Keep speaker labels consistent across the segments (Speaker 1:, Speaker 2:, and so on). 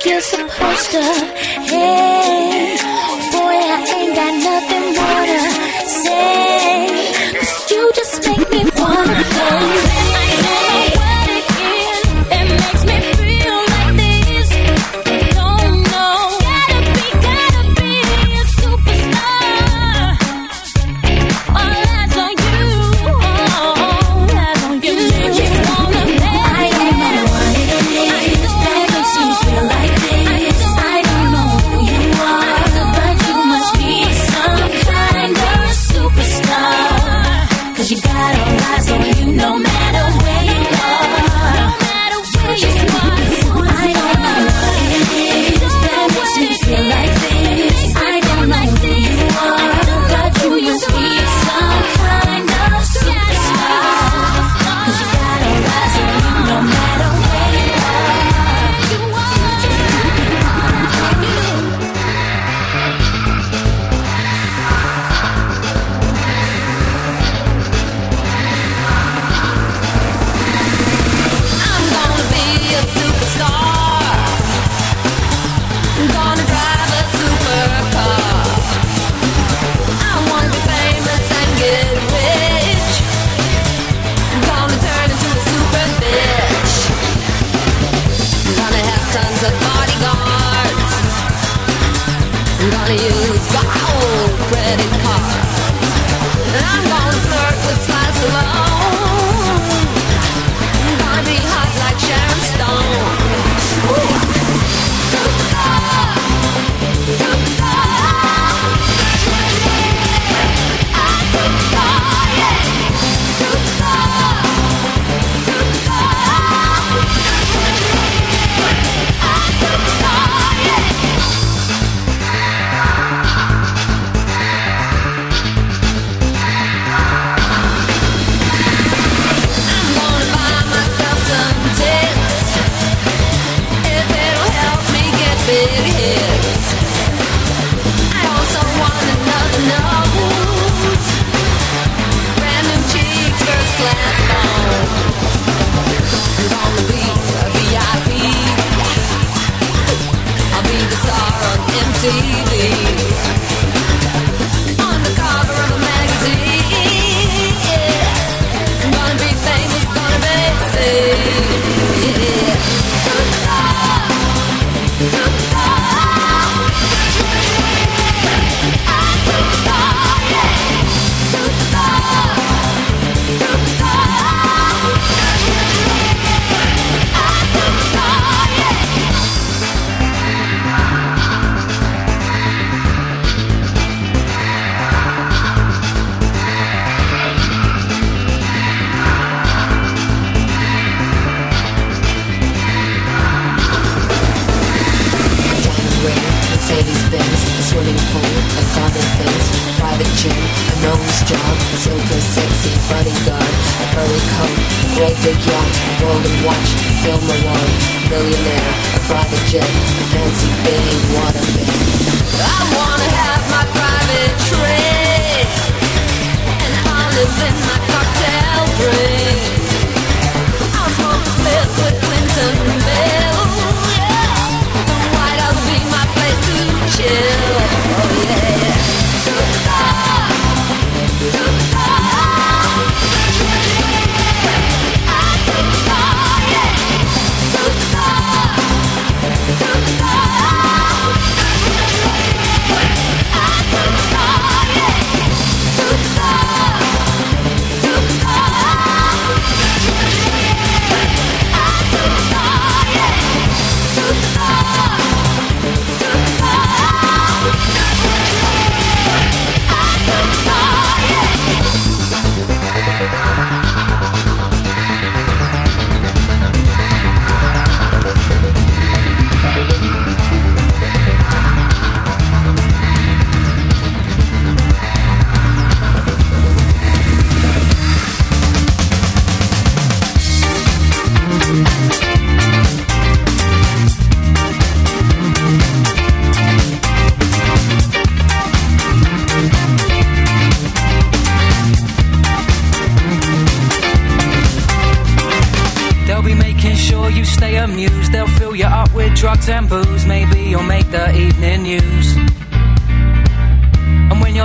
Speaker 1: like you're supposed to.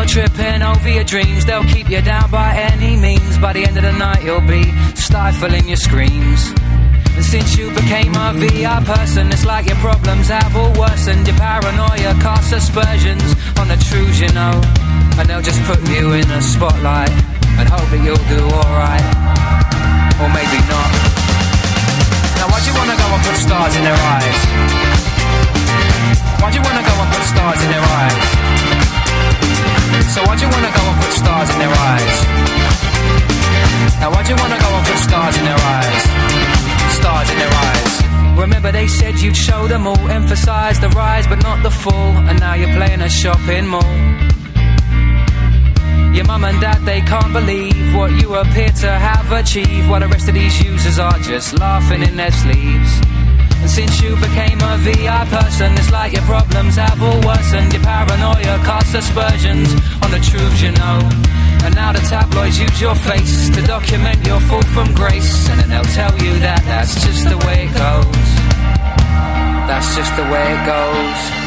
Speaker 2: You're tripping over your dreams, they'll keep you down by any means. By the end of the night, you'll be stifling your screams. And since you became a VR person, it's like your problems have all worsened. Your paranoia casts aspersions on the truths you know. And they'll just put you in a spotlight and hope that you'll do alright. Or maybe not. Now why'd you wanna go and put stars in their eyes? Why'd you wanna go and put stars in their eyes? So why'd you wanna go and put stars in their eyes? Now why'd you wanna go and put stars in their eyes? Stars in their eyes. Remember they said you'd show them all, emphasize the rise but not the fall, and now you're playing a shopping mall. Your mum and dad, they can't believe what you appear to have achieved, while the rest of these users are just laughing in their sleeves. And since you became a VR person, it's like your problems have all worsened. Your paranoia casts aspersions on the truths you know. And now the tabloids use your face to document your fall from grace. And then they'll tell you that that's just the way it goes. That's just the way it goes.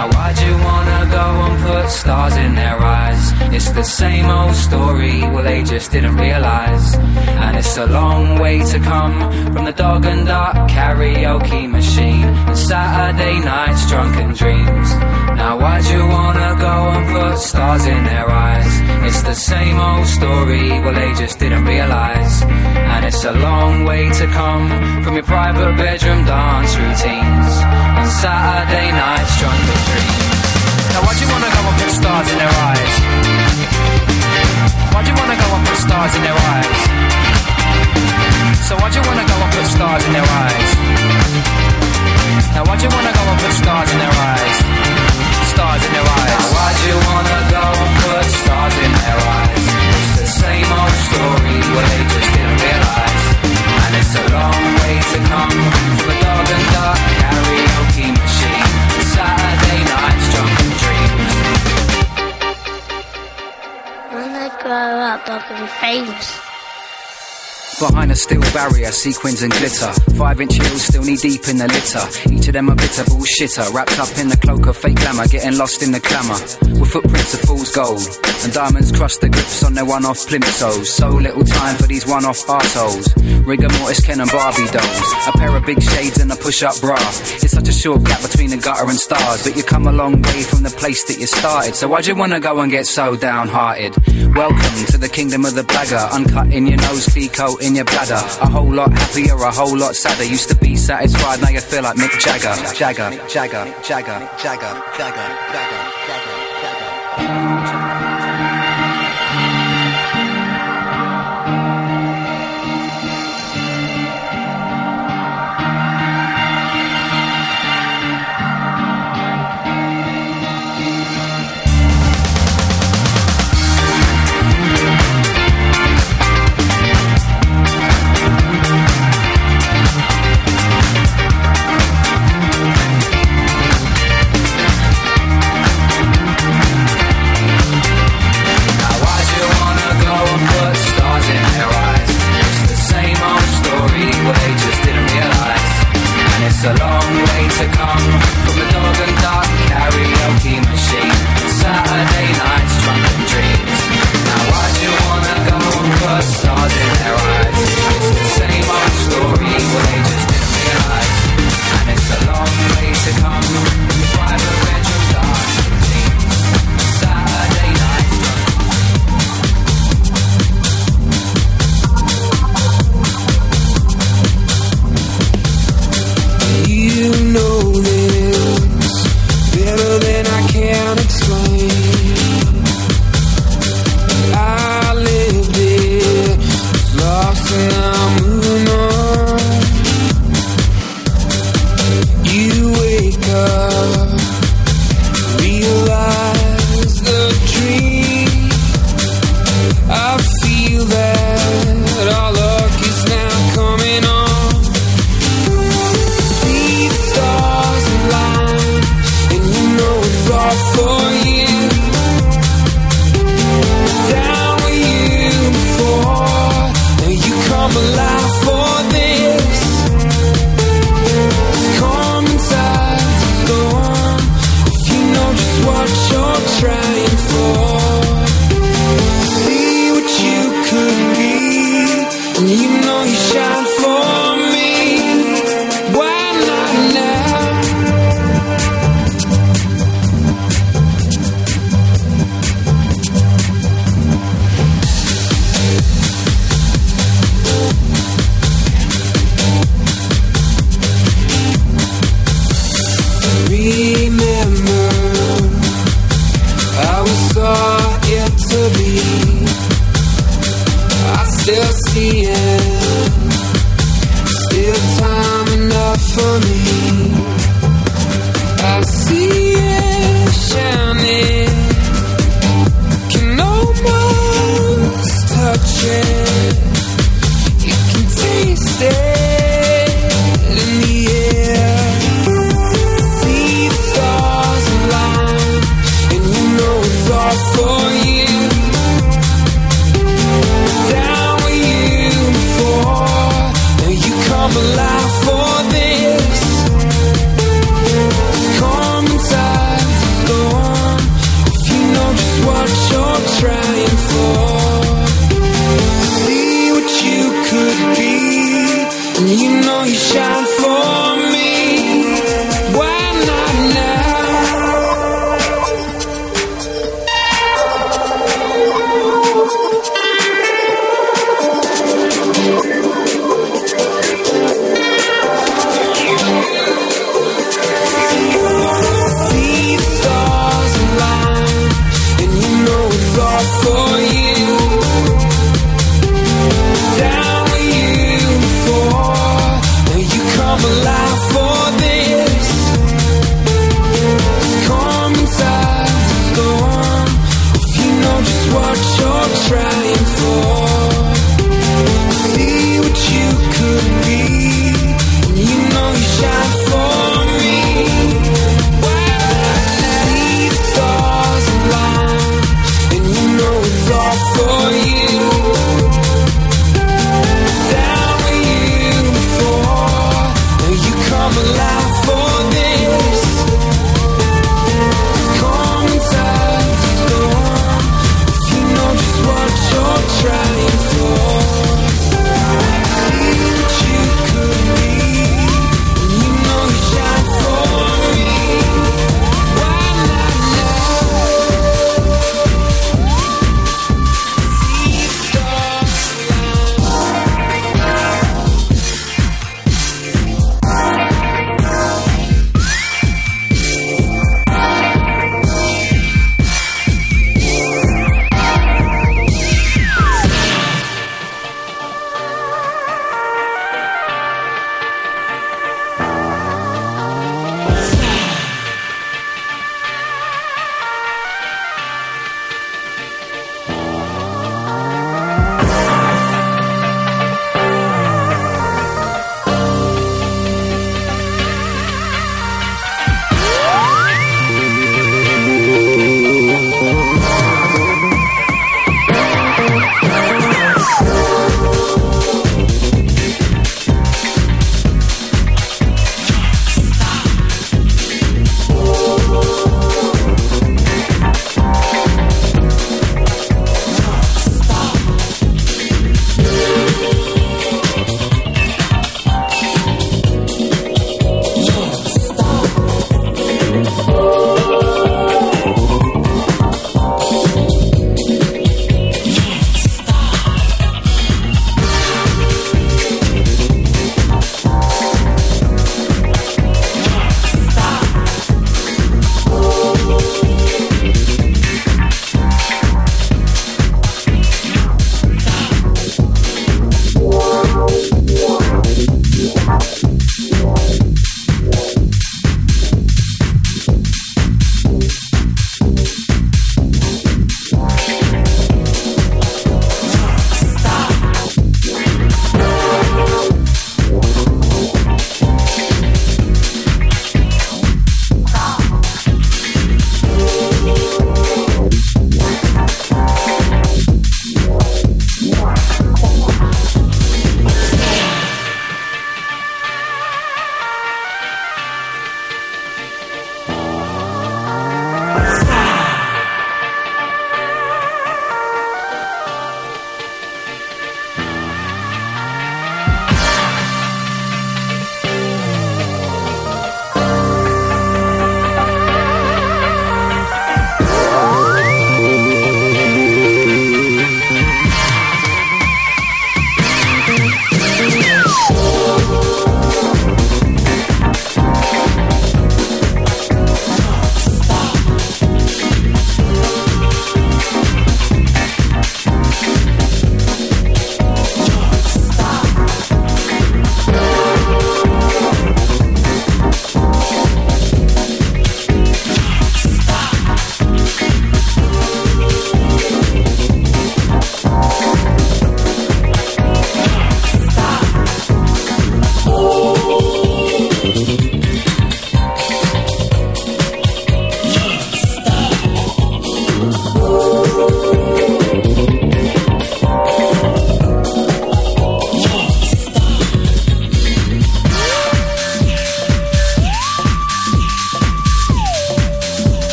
Speaker 2: Now why'd you wanna go and put stars in their eyes? It's the same old story, well they just didn't realise. And it's a long way to come from the dog and duck karaoke machine and Saturday nights drunken dreams. Now why'd you wanna go and put stars in their eyes? It's the same old story, well they just didn't realise. And it's a long way to come from your private bedroom dance routines and Saturday nights drunken Now why'd you wanna go and put stars in their eyes? Why'd you wanna go and put stars in their eyes? So why'd you wanna go and put stars in their eyes? Now why'd you wanna go and put stars in their eyes? Stars in their eyes. Now why'd you wanna go and put stars in their eyes? It's the same old story where they just didn't realise. And it's a long way to come from a dog and duck karaoke
Speaker 3: grow up, I can be famous.
Speaker 2: Behind a steel barrier, sequins and glitter. Five inch heels still knee deep in the litter. Each of them a bitter bullshitter. Wrapped up in the cloak of fake glamour, getting lost in the clamour. With footprints of fool's gold. And diamonds crust the grips on their one off plimsolls. So little time for these one off arseholes. Rigor mortis Ken and Barbie dolls. A pair of big shades and a push up bra. It's such a short gap between the gutter and stars. But you come a long way from the place that you started. So why'd you wanna go and get so downhearted? Welcome to the kingdom of the bagger. Uncut in your nose, clean coat in your bladder. A whole lot happier, a whole lot sadder. Used to be satisfied, now you feel like Mick Jagger. Jagger, Jagger, Jagger, Jagger, Jagger, Jagger, Jagger, Jagger.
Speaker 4: to
Speaker 5: come from the dog and duck karaoke machine. Saturday nights, drunken dreams. Now I do wanna go and
Speaker 6: put stars in
Speaker 7: their
Speaker 4: eyes.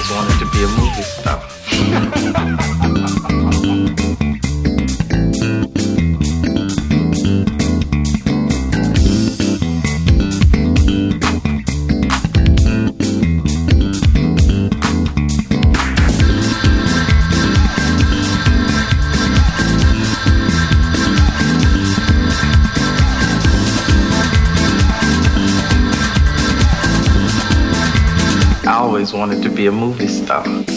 Speaker 4: always wanted to be a movie star. be a movie star.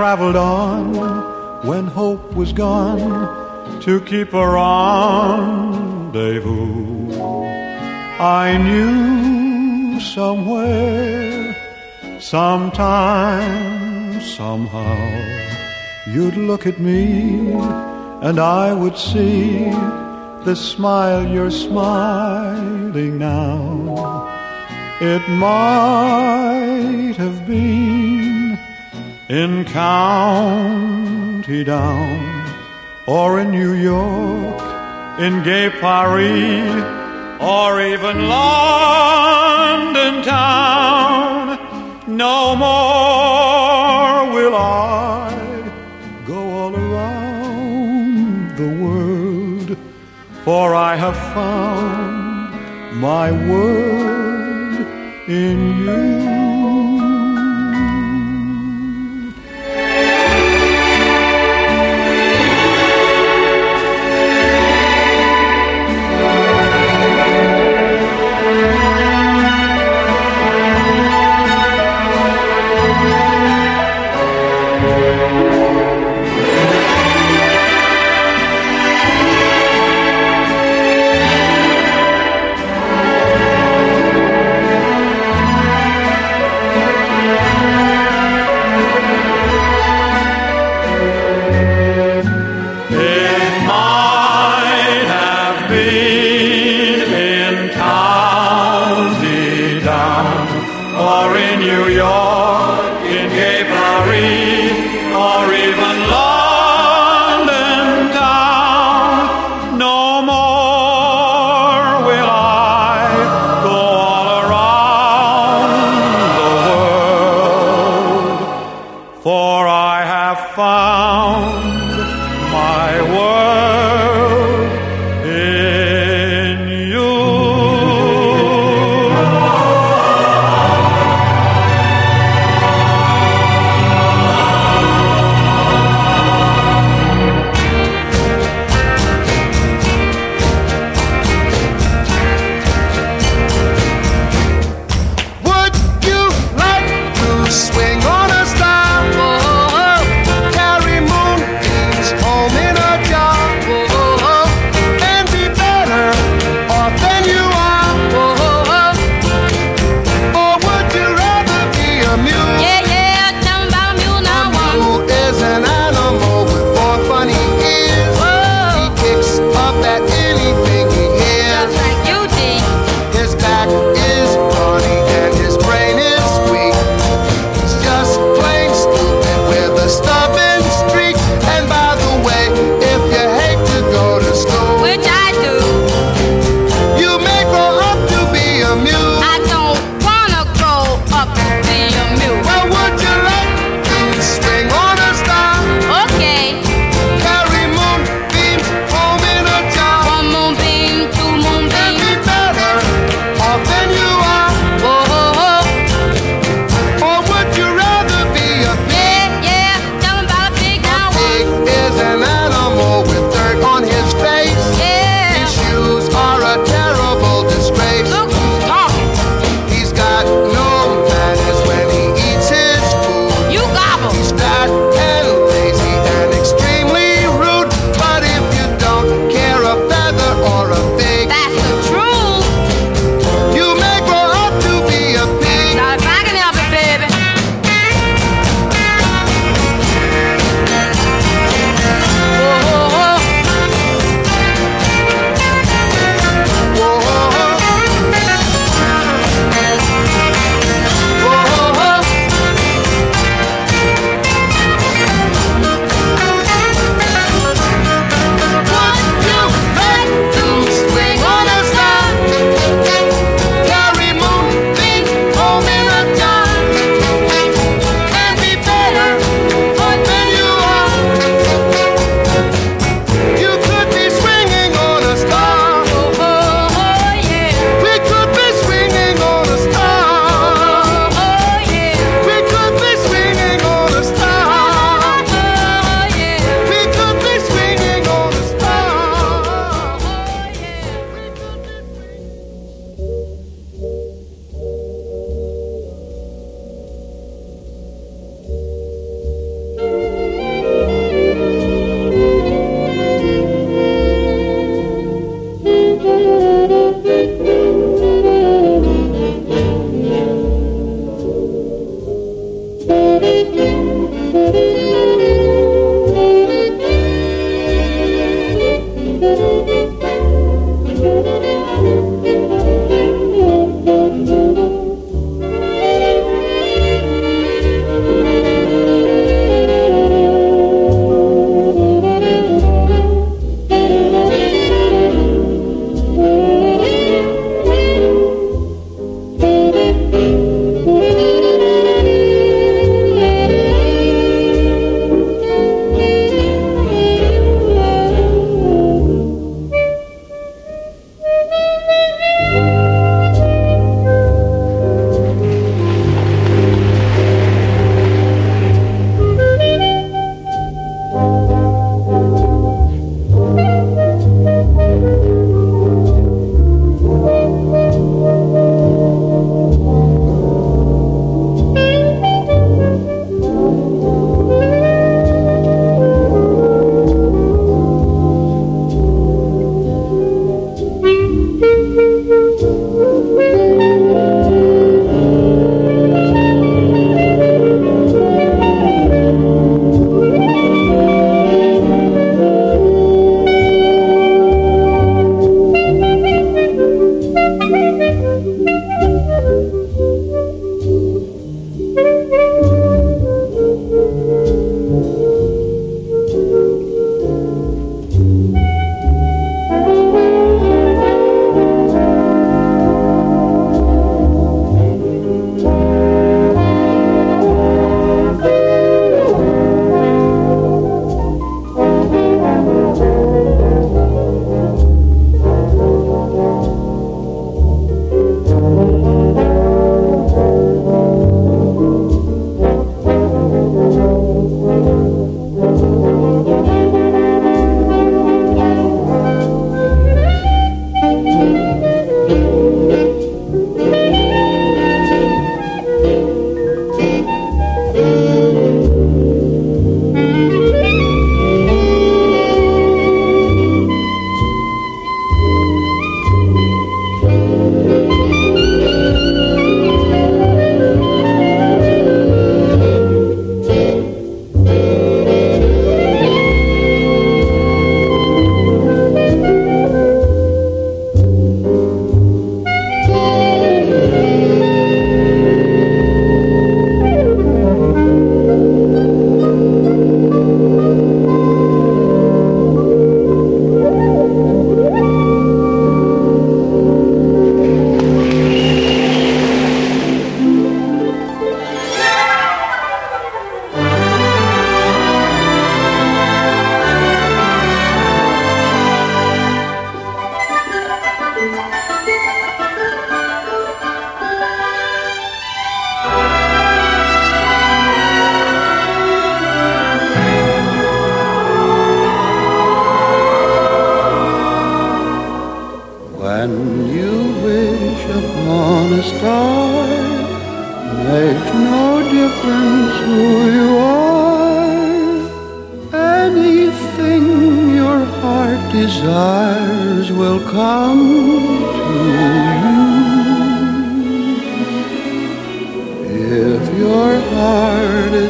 Speaker 8: Traveled on when hope was gone to keep a rendezvous. I knew somewhere, sometime, somehow, you'd look at me and I would see the smile you're smiling now. It might have been in County Down or in New York, in gay Paris, or even London town. No more will I go all around the world, for I have found my world in you.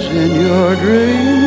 Speaker 8: In
Speaker 9: your dream,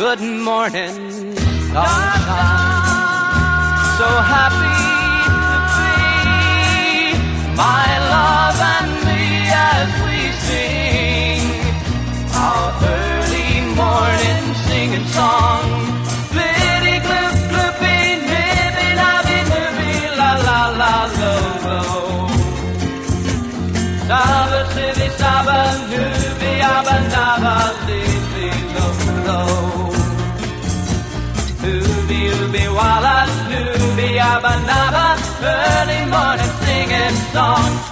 Speaker 2: Good morning,
Speaker 10: Santa. So happy to be my love. song.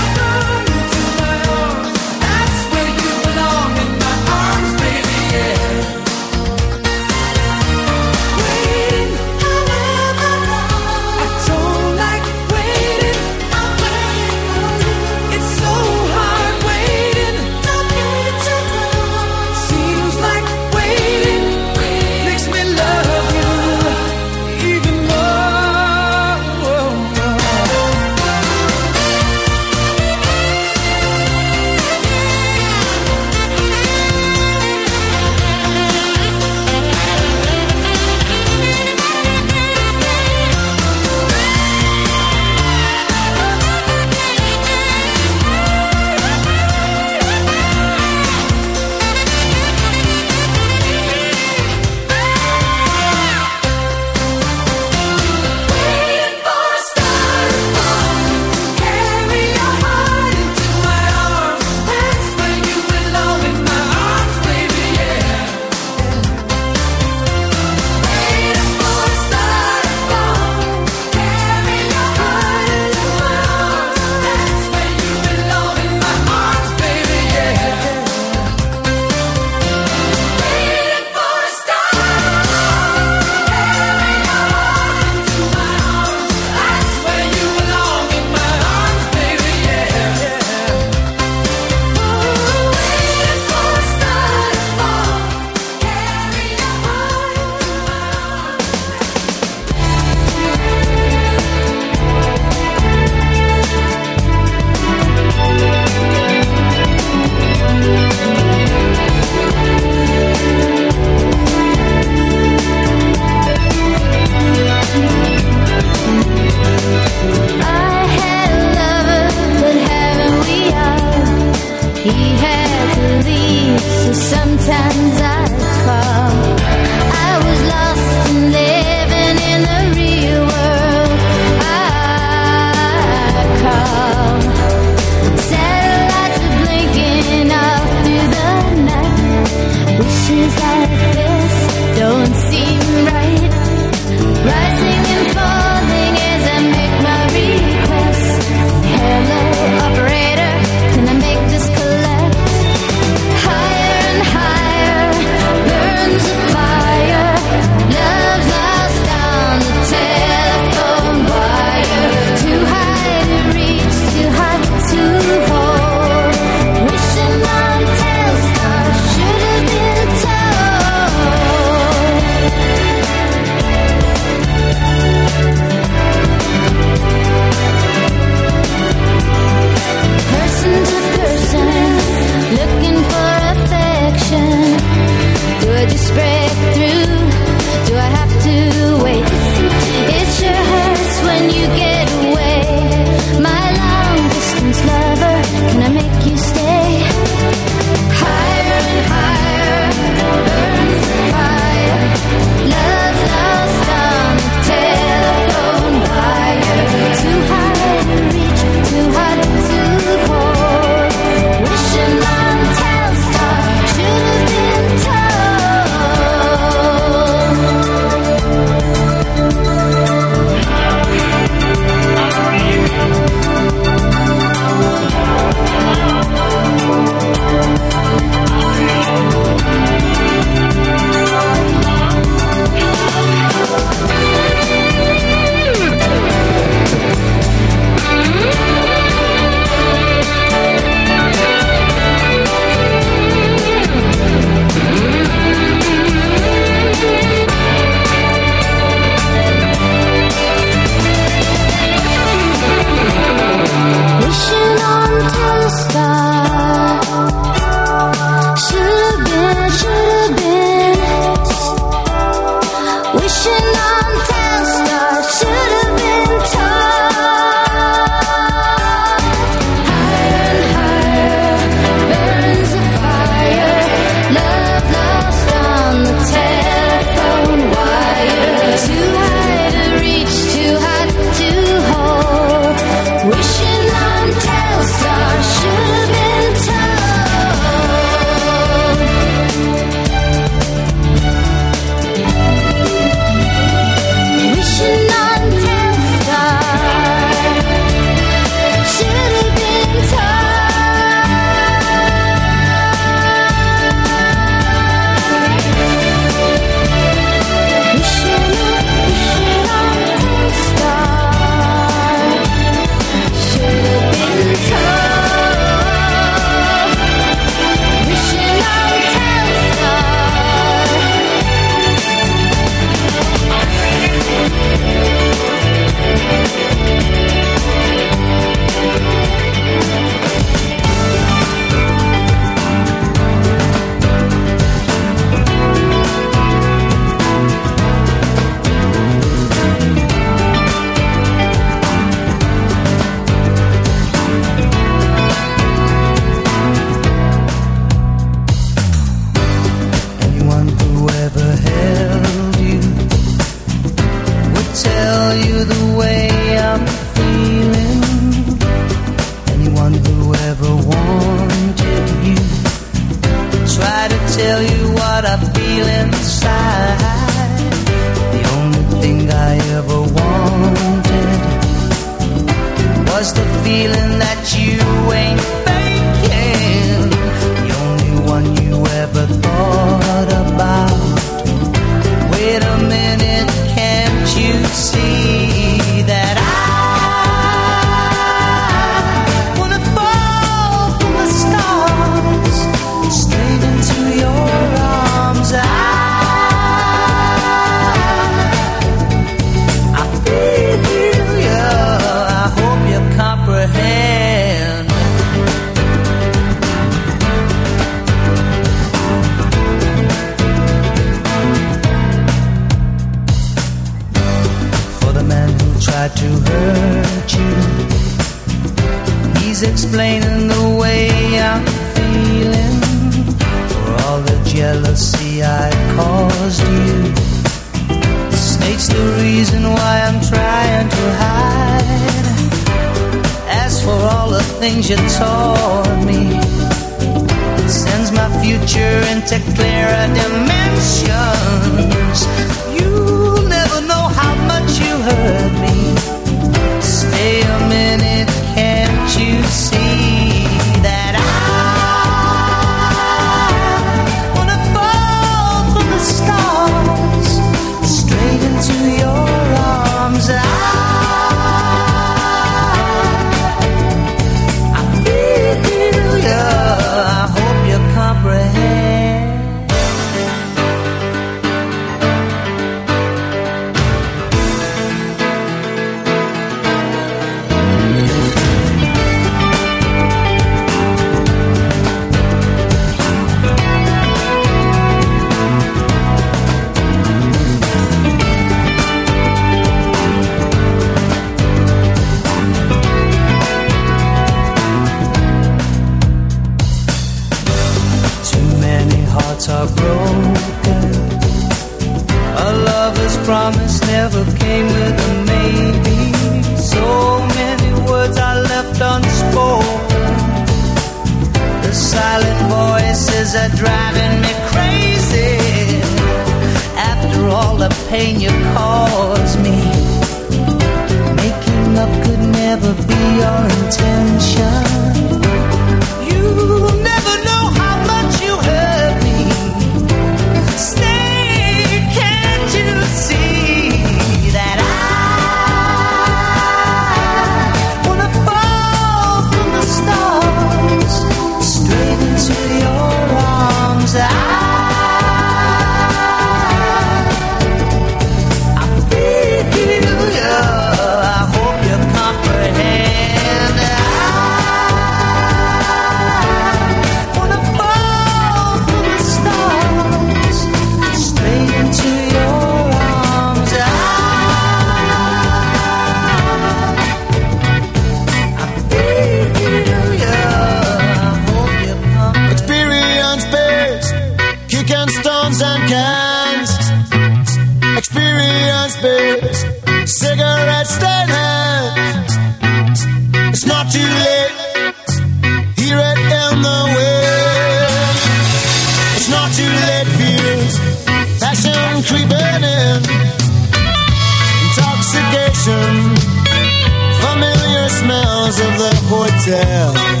Speaker 11: Of the hotel.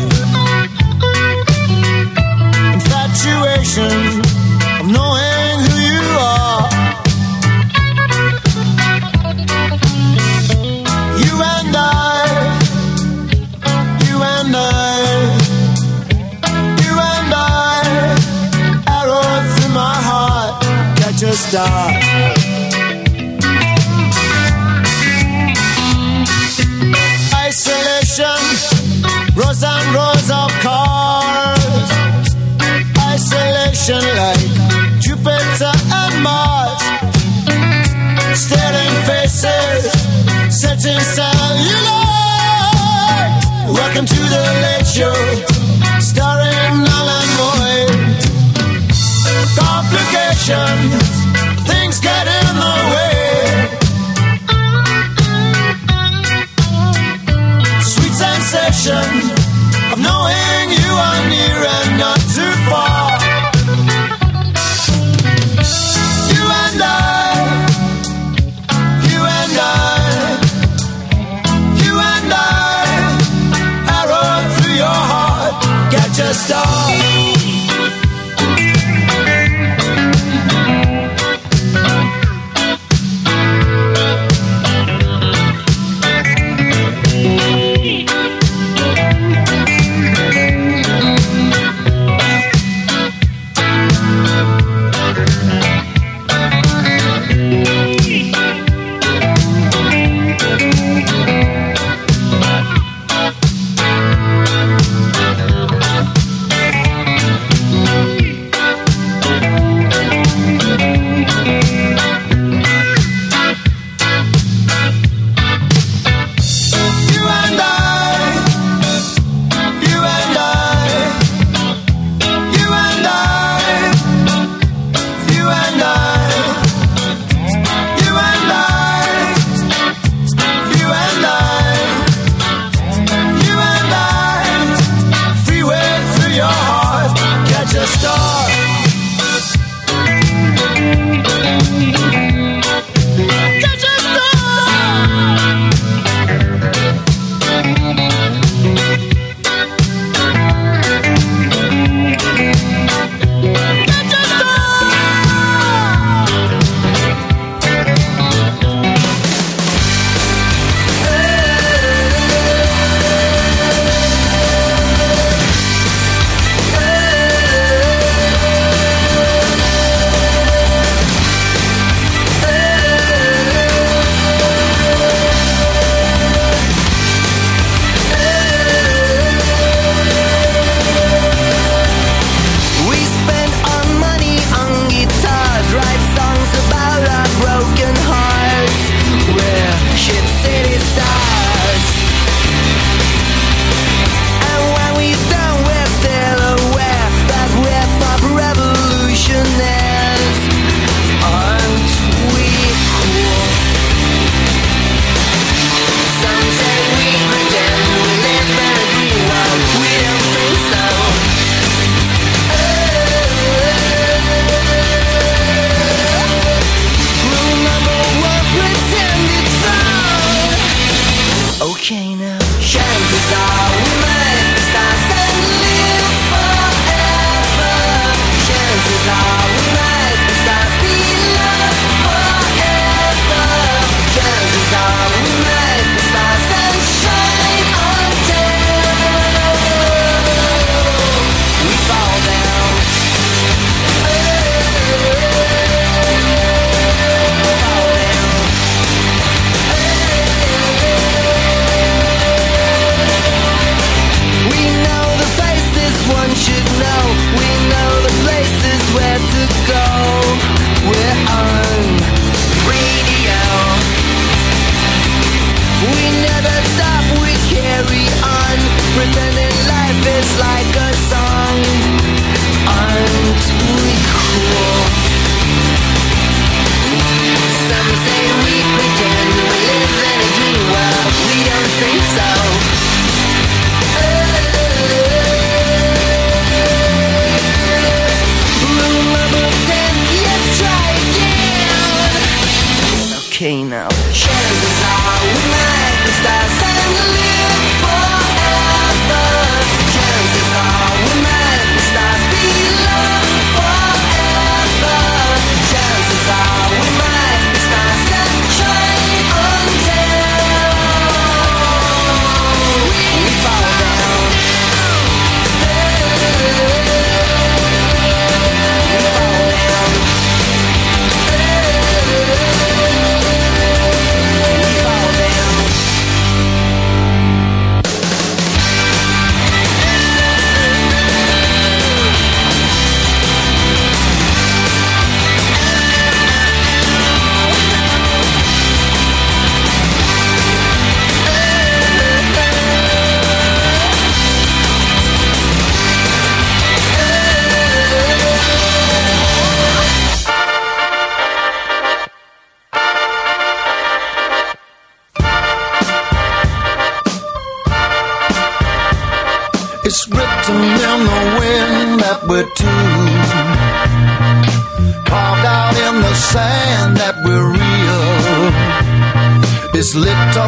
Speaker 11: Welcome to the late show,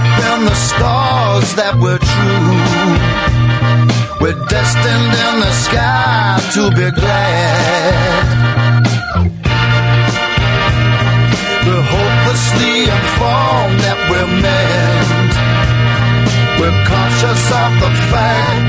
Speaker 11: up in the stars that were true. We're destined in the sky to be glad. We're hopelessly informed that we're meant. We're conscious of the fact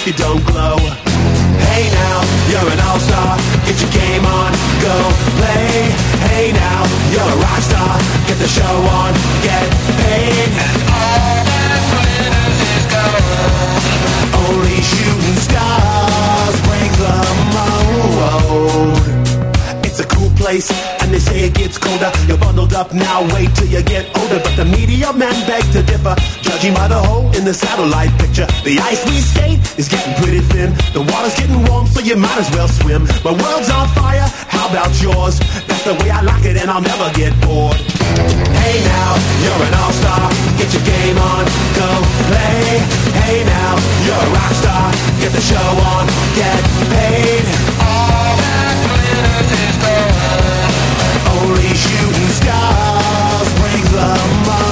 Speaker 12: if you don't glow. Hey now, you're an all-star, get your game on, go play. Hey now, you're a rock star, get the show on, get paid. And all that glitters is gold. Only shooting stars break the mold. It's a cool place, and they say it gets colder. You're bundled up now the satellite picture, the ice we skate is getting pretty thin. The water's getting warm, so you might as well swim. My world's on fire, how about yours? That's the way I like it, and I'll never get bored. Hey now, you're an all-star, get your game on, go play. Hey now, you're a rock star, get the show on, get paid. All that glitters is gold. Only shooting stars break the mold.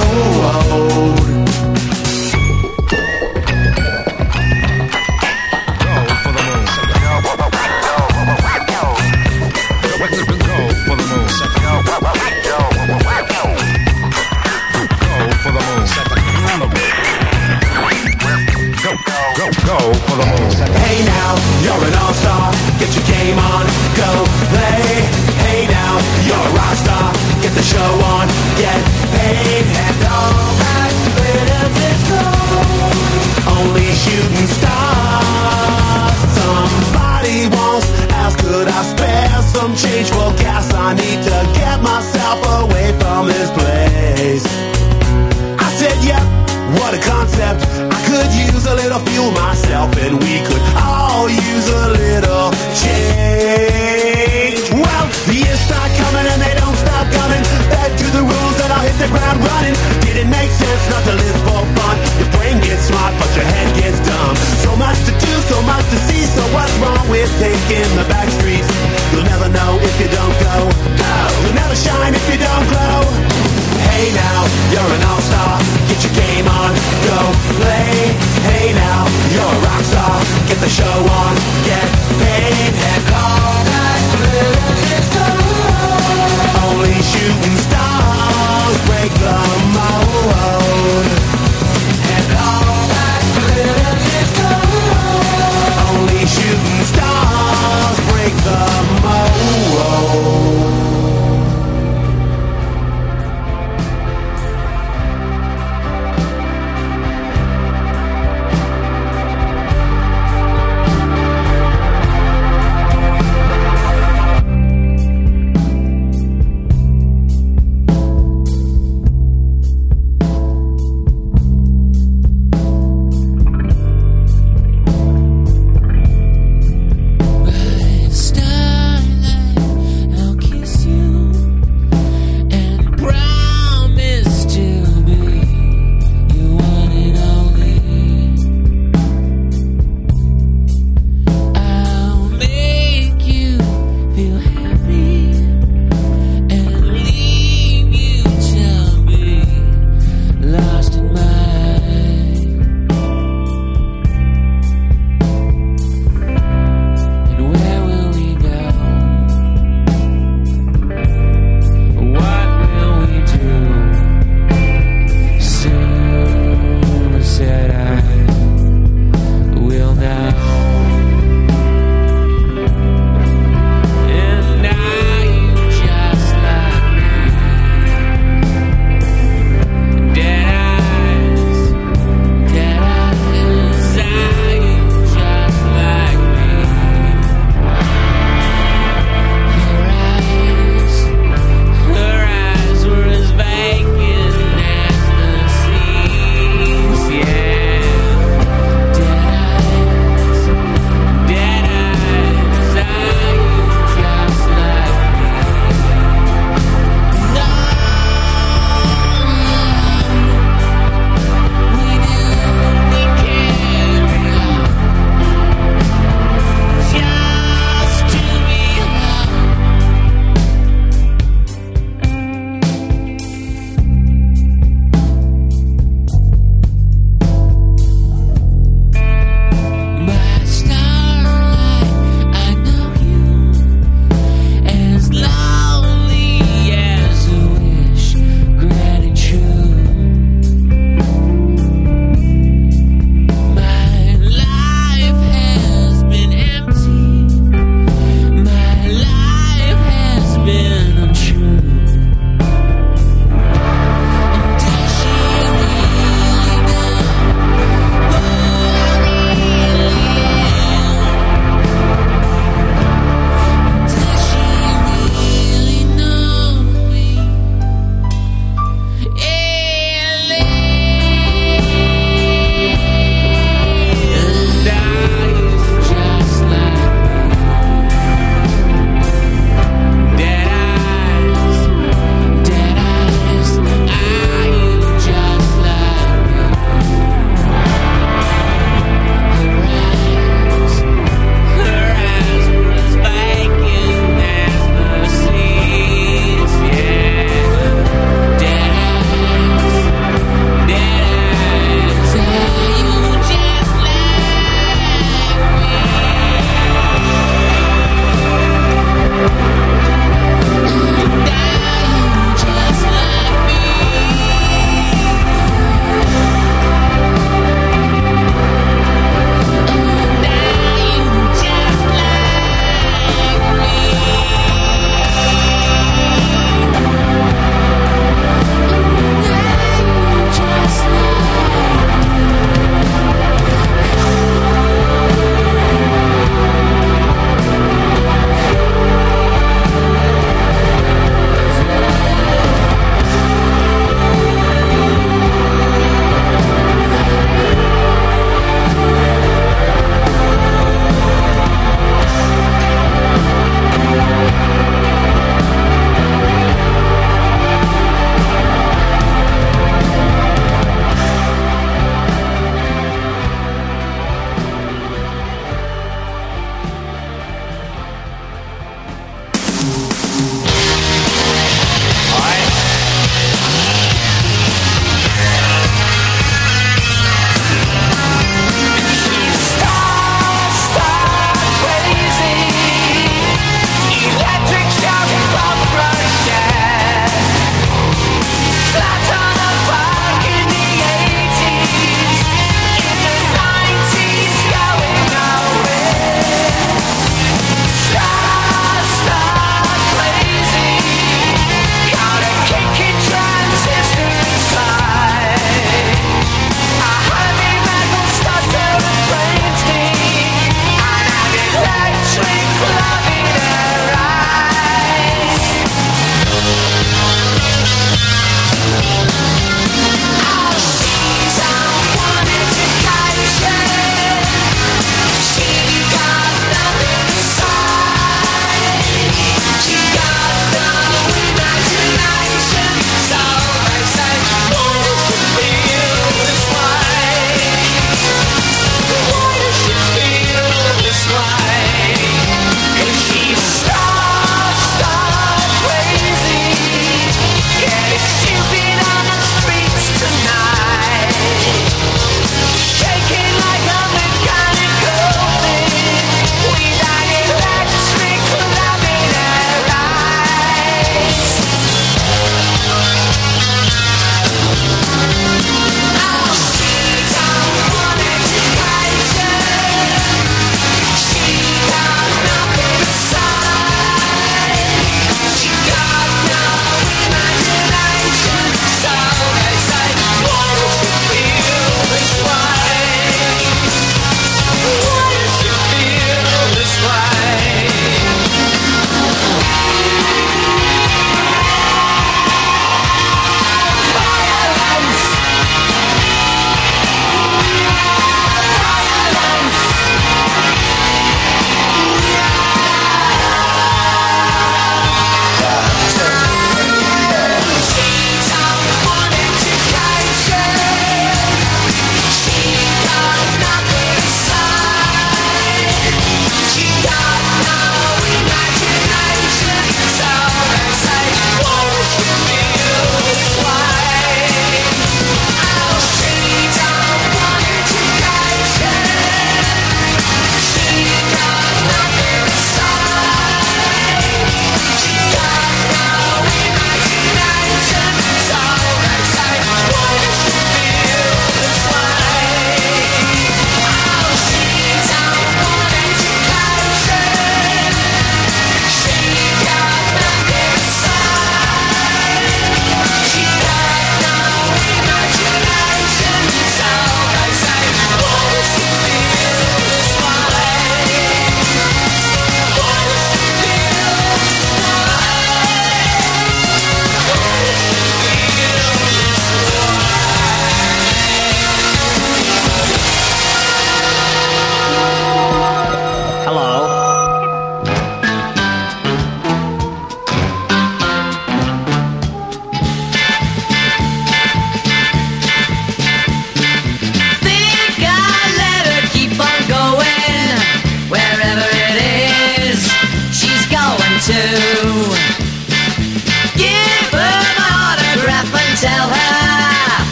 Speaker 12: Get your game on, go play. Hey now, you're a rock star. Get the show on, get paid. And all that glitters is gold. Only shooting stars. Somebody once asked, could I spare some change for gas? I need to get myself away from this place. I said, yep, what a concept. I could use a little fuel with taking the back streets? You'll never know if you don't go. No, you'll never shine if you don't glow.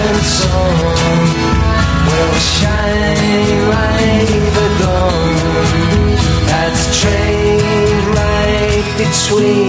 Speaker 13: silent song will shine like the dawn that's trained right between.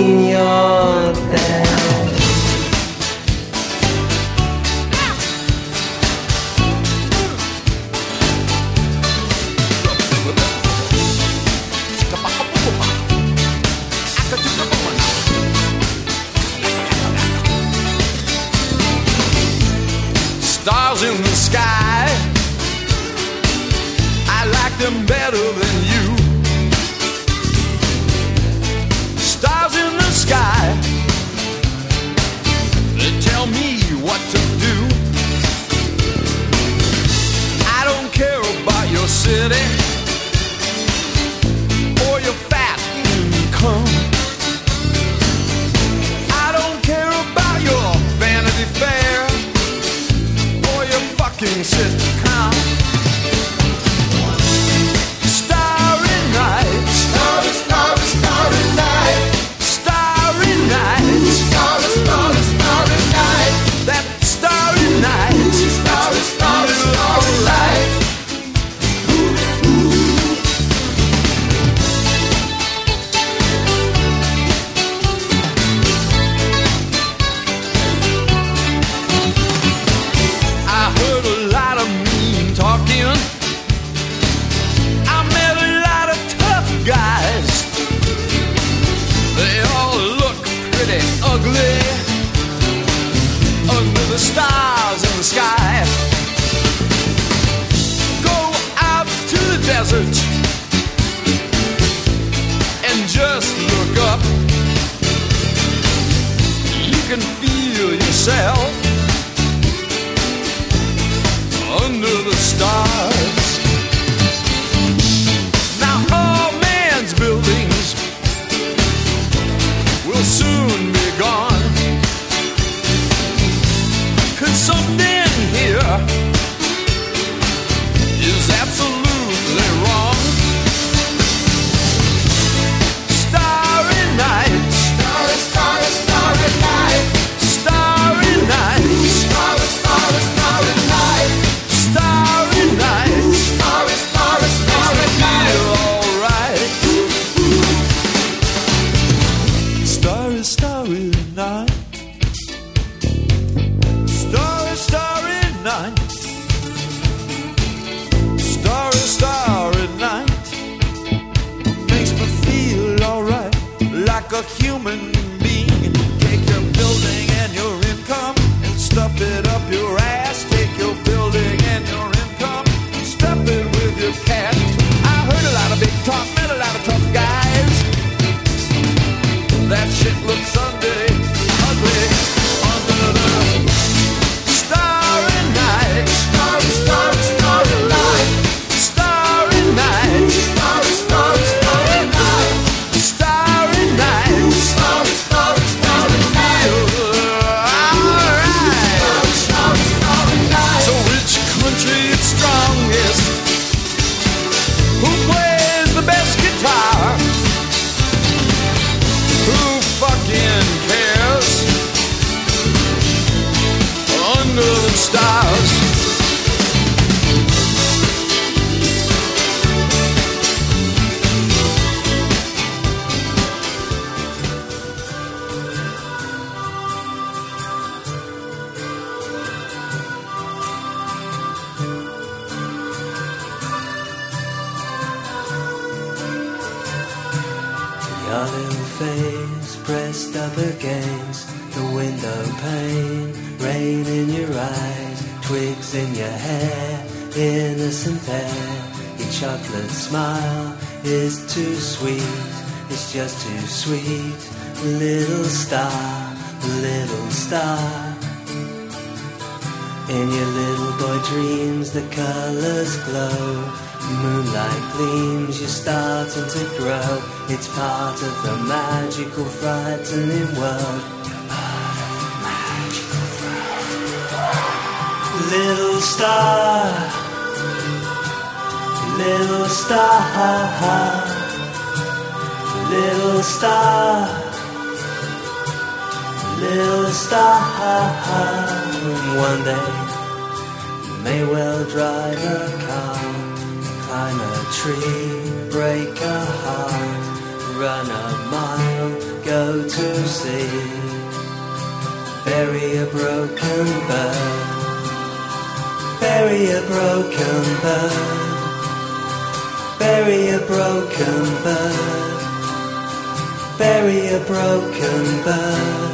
Speaker 13: broken bird.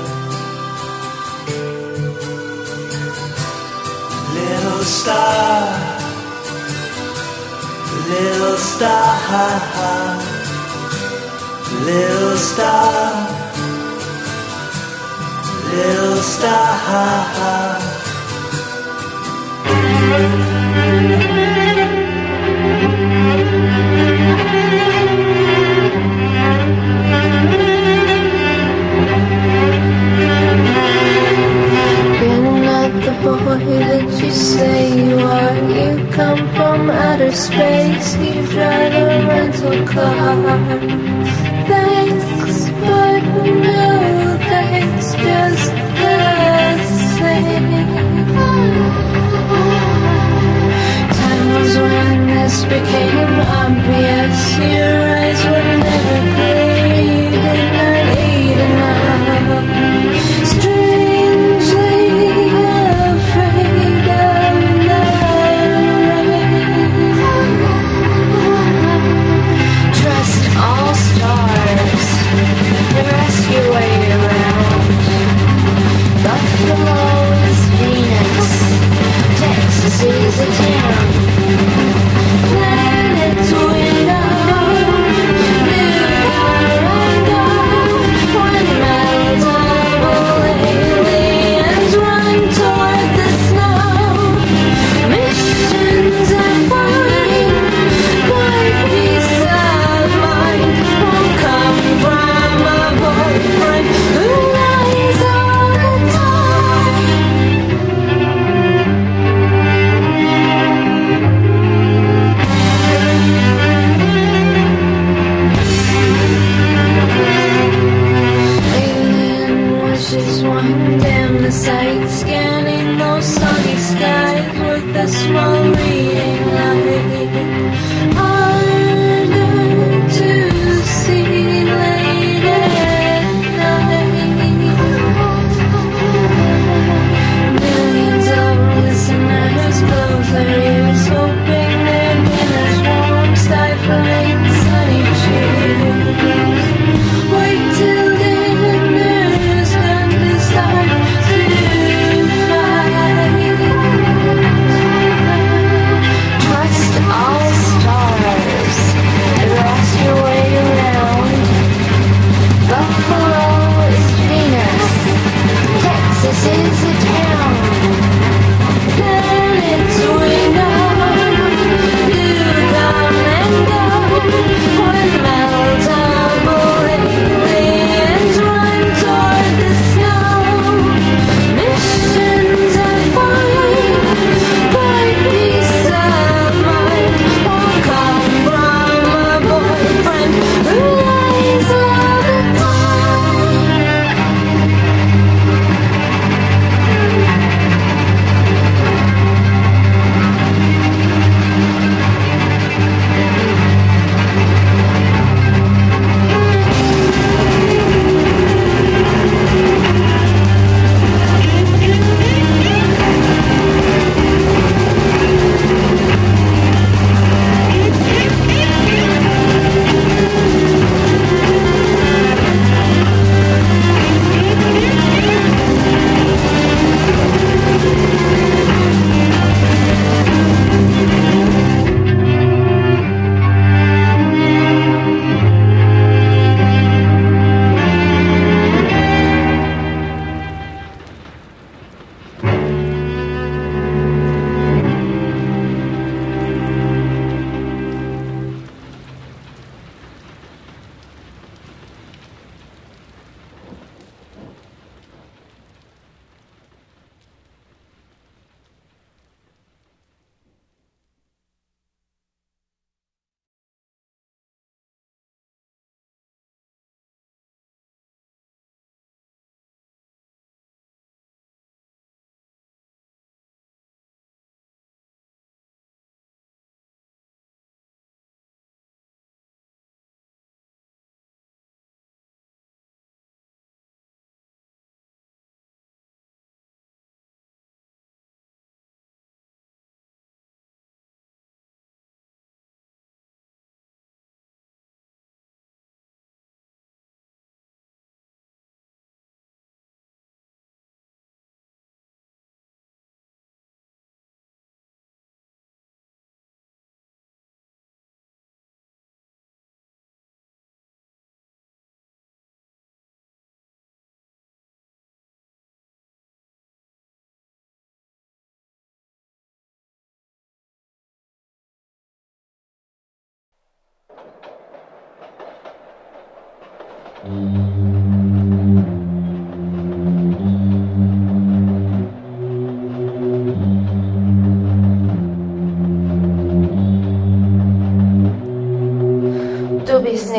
Speaker 13: Little star, little star, little star, little star.
Speaker 14: you say you are. You come from outer space, you drive a rental car. Thanks, but no thanks, just the same. Time was when this became obvious. Your eyes were.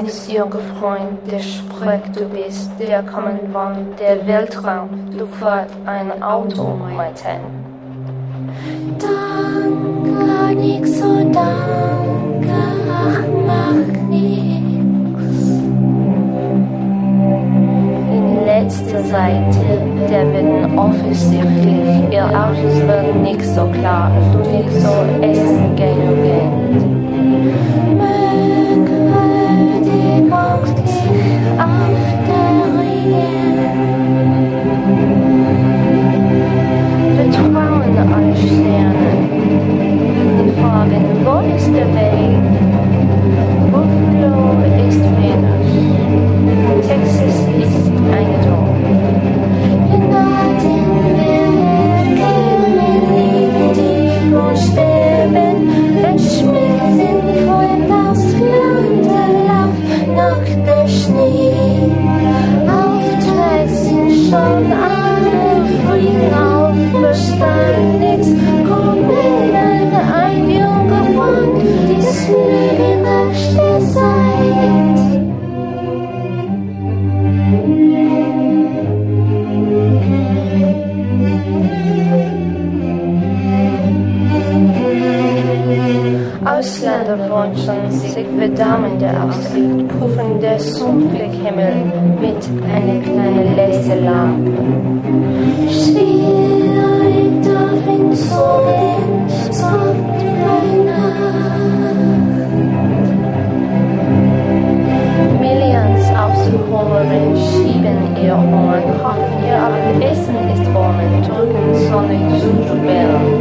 Speaker 15: Nix, junger Freund, der spricht, du bist der Common One, der Weltraum, du fährt ein Auto, mein Ten.
Speaker 14: Danke, nix so danke, ach mach nix.
Speaker 15: In letzter Seite, der wird offensichtlich, ihr Autos werden nicht so klar, du nicht so essen gehen und gehen. Vertrauen sich verdammende Aussicht, puffende Sumpfhimmel mit einer kleinen Leselampe.
Speaker 14: Schwer, ich darf ihn so den Soft
Speaker 15: Millions Auszuhörerinnen schieben ihr Ohren, hoffen ihr aber Essen ist warm, drücken sonnig zu
Speaker 11: Jubeln.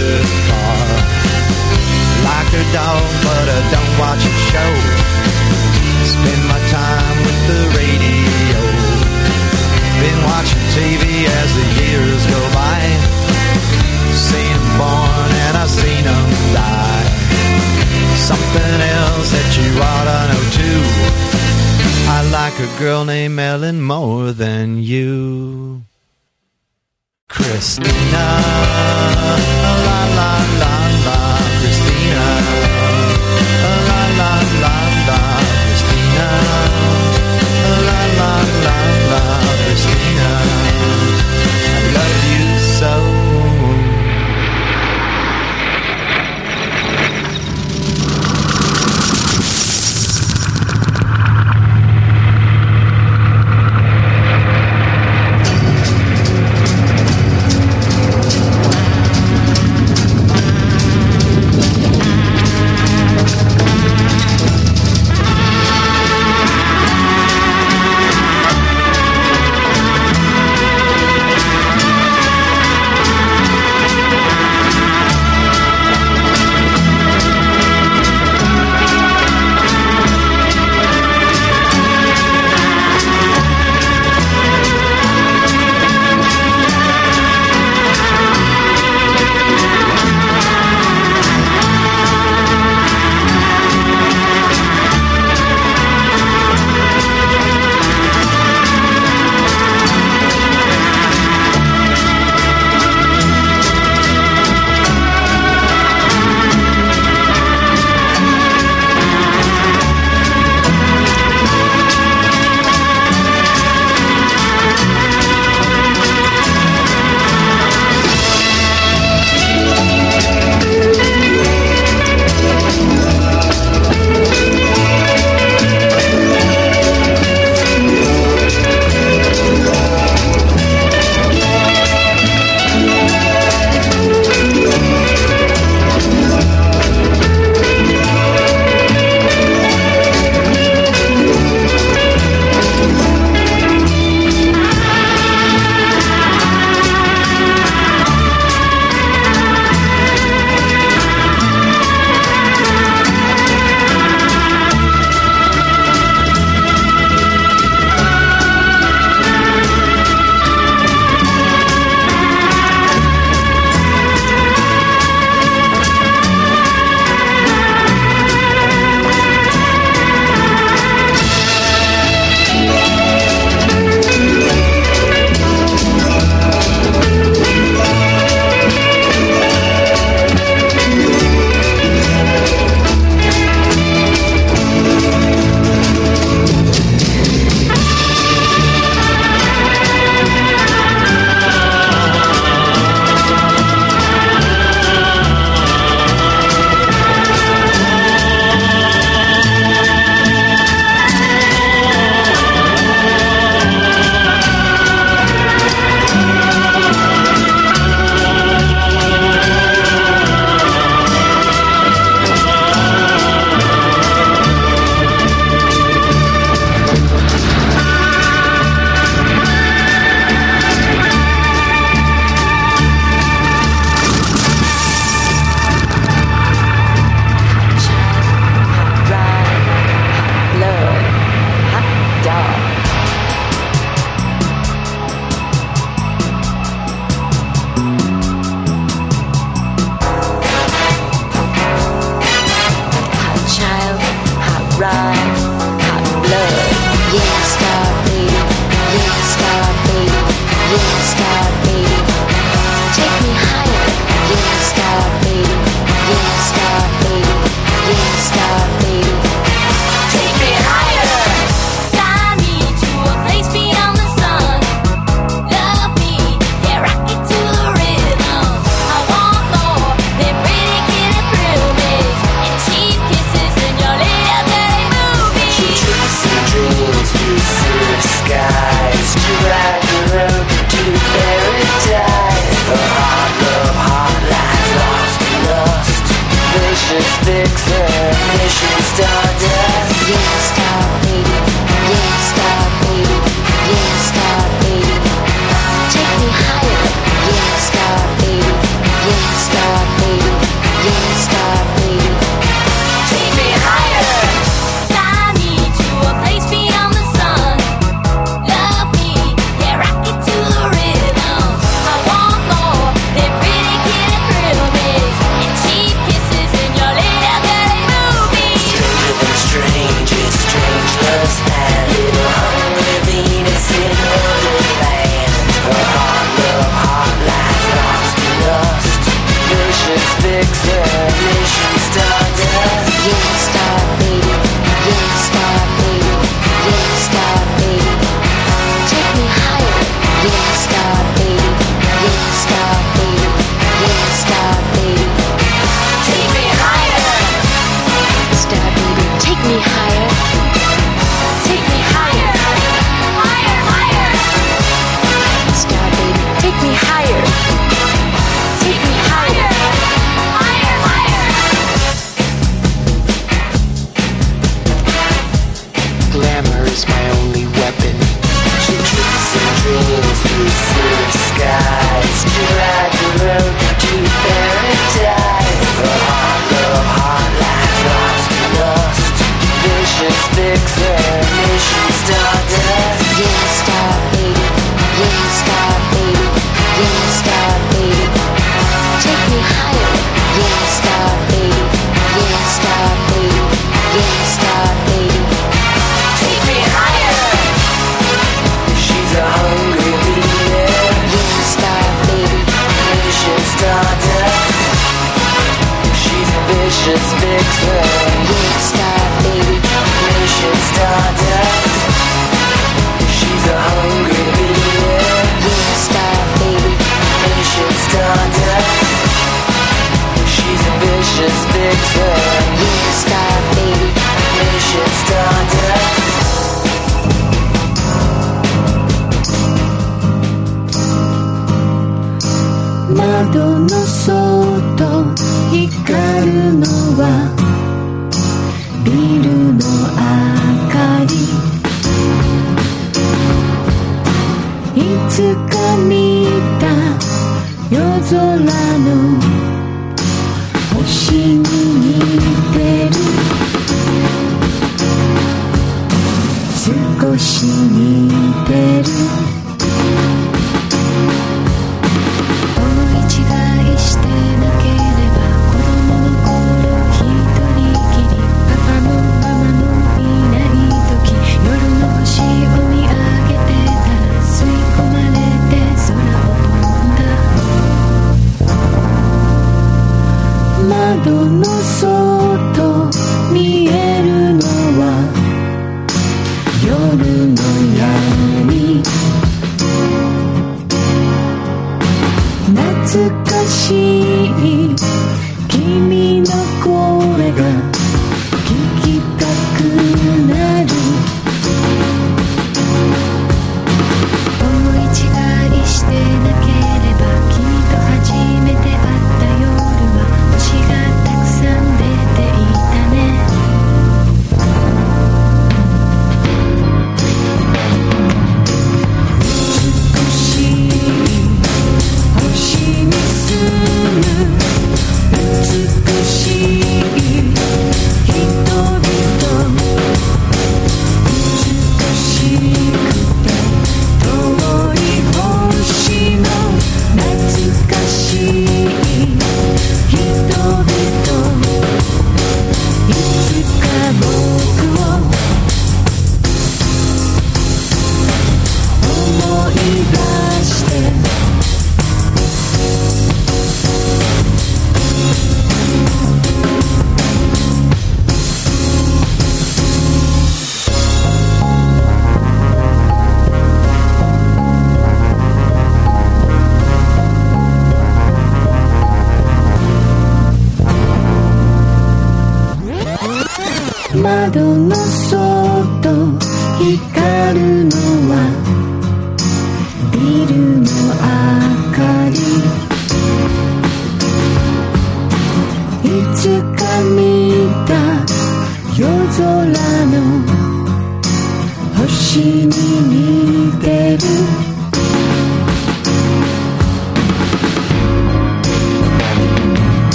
Speaker 11: Her car. Like her dog, but I don't watch her show. Spend my time with the radio. Been watching TV as the years go by. Seen 'em born and I've seen 'em die. Something else that you ought to know too. I like a girl named Ellen more than you. Christina, la la la la, Christina, la la la la, Christina, la la la la, Christina.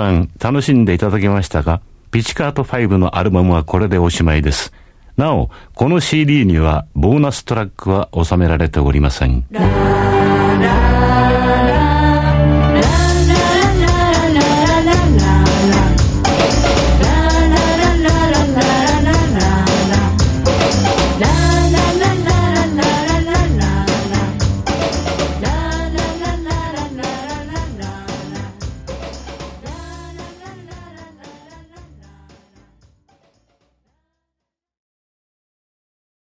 Speaker 14: さん
Speaker 16: 楽しんでいただけましたがピチカート5のアルバムはこれでおしまいです。なお、この CD にはボーナストラックは収められておりません。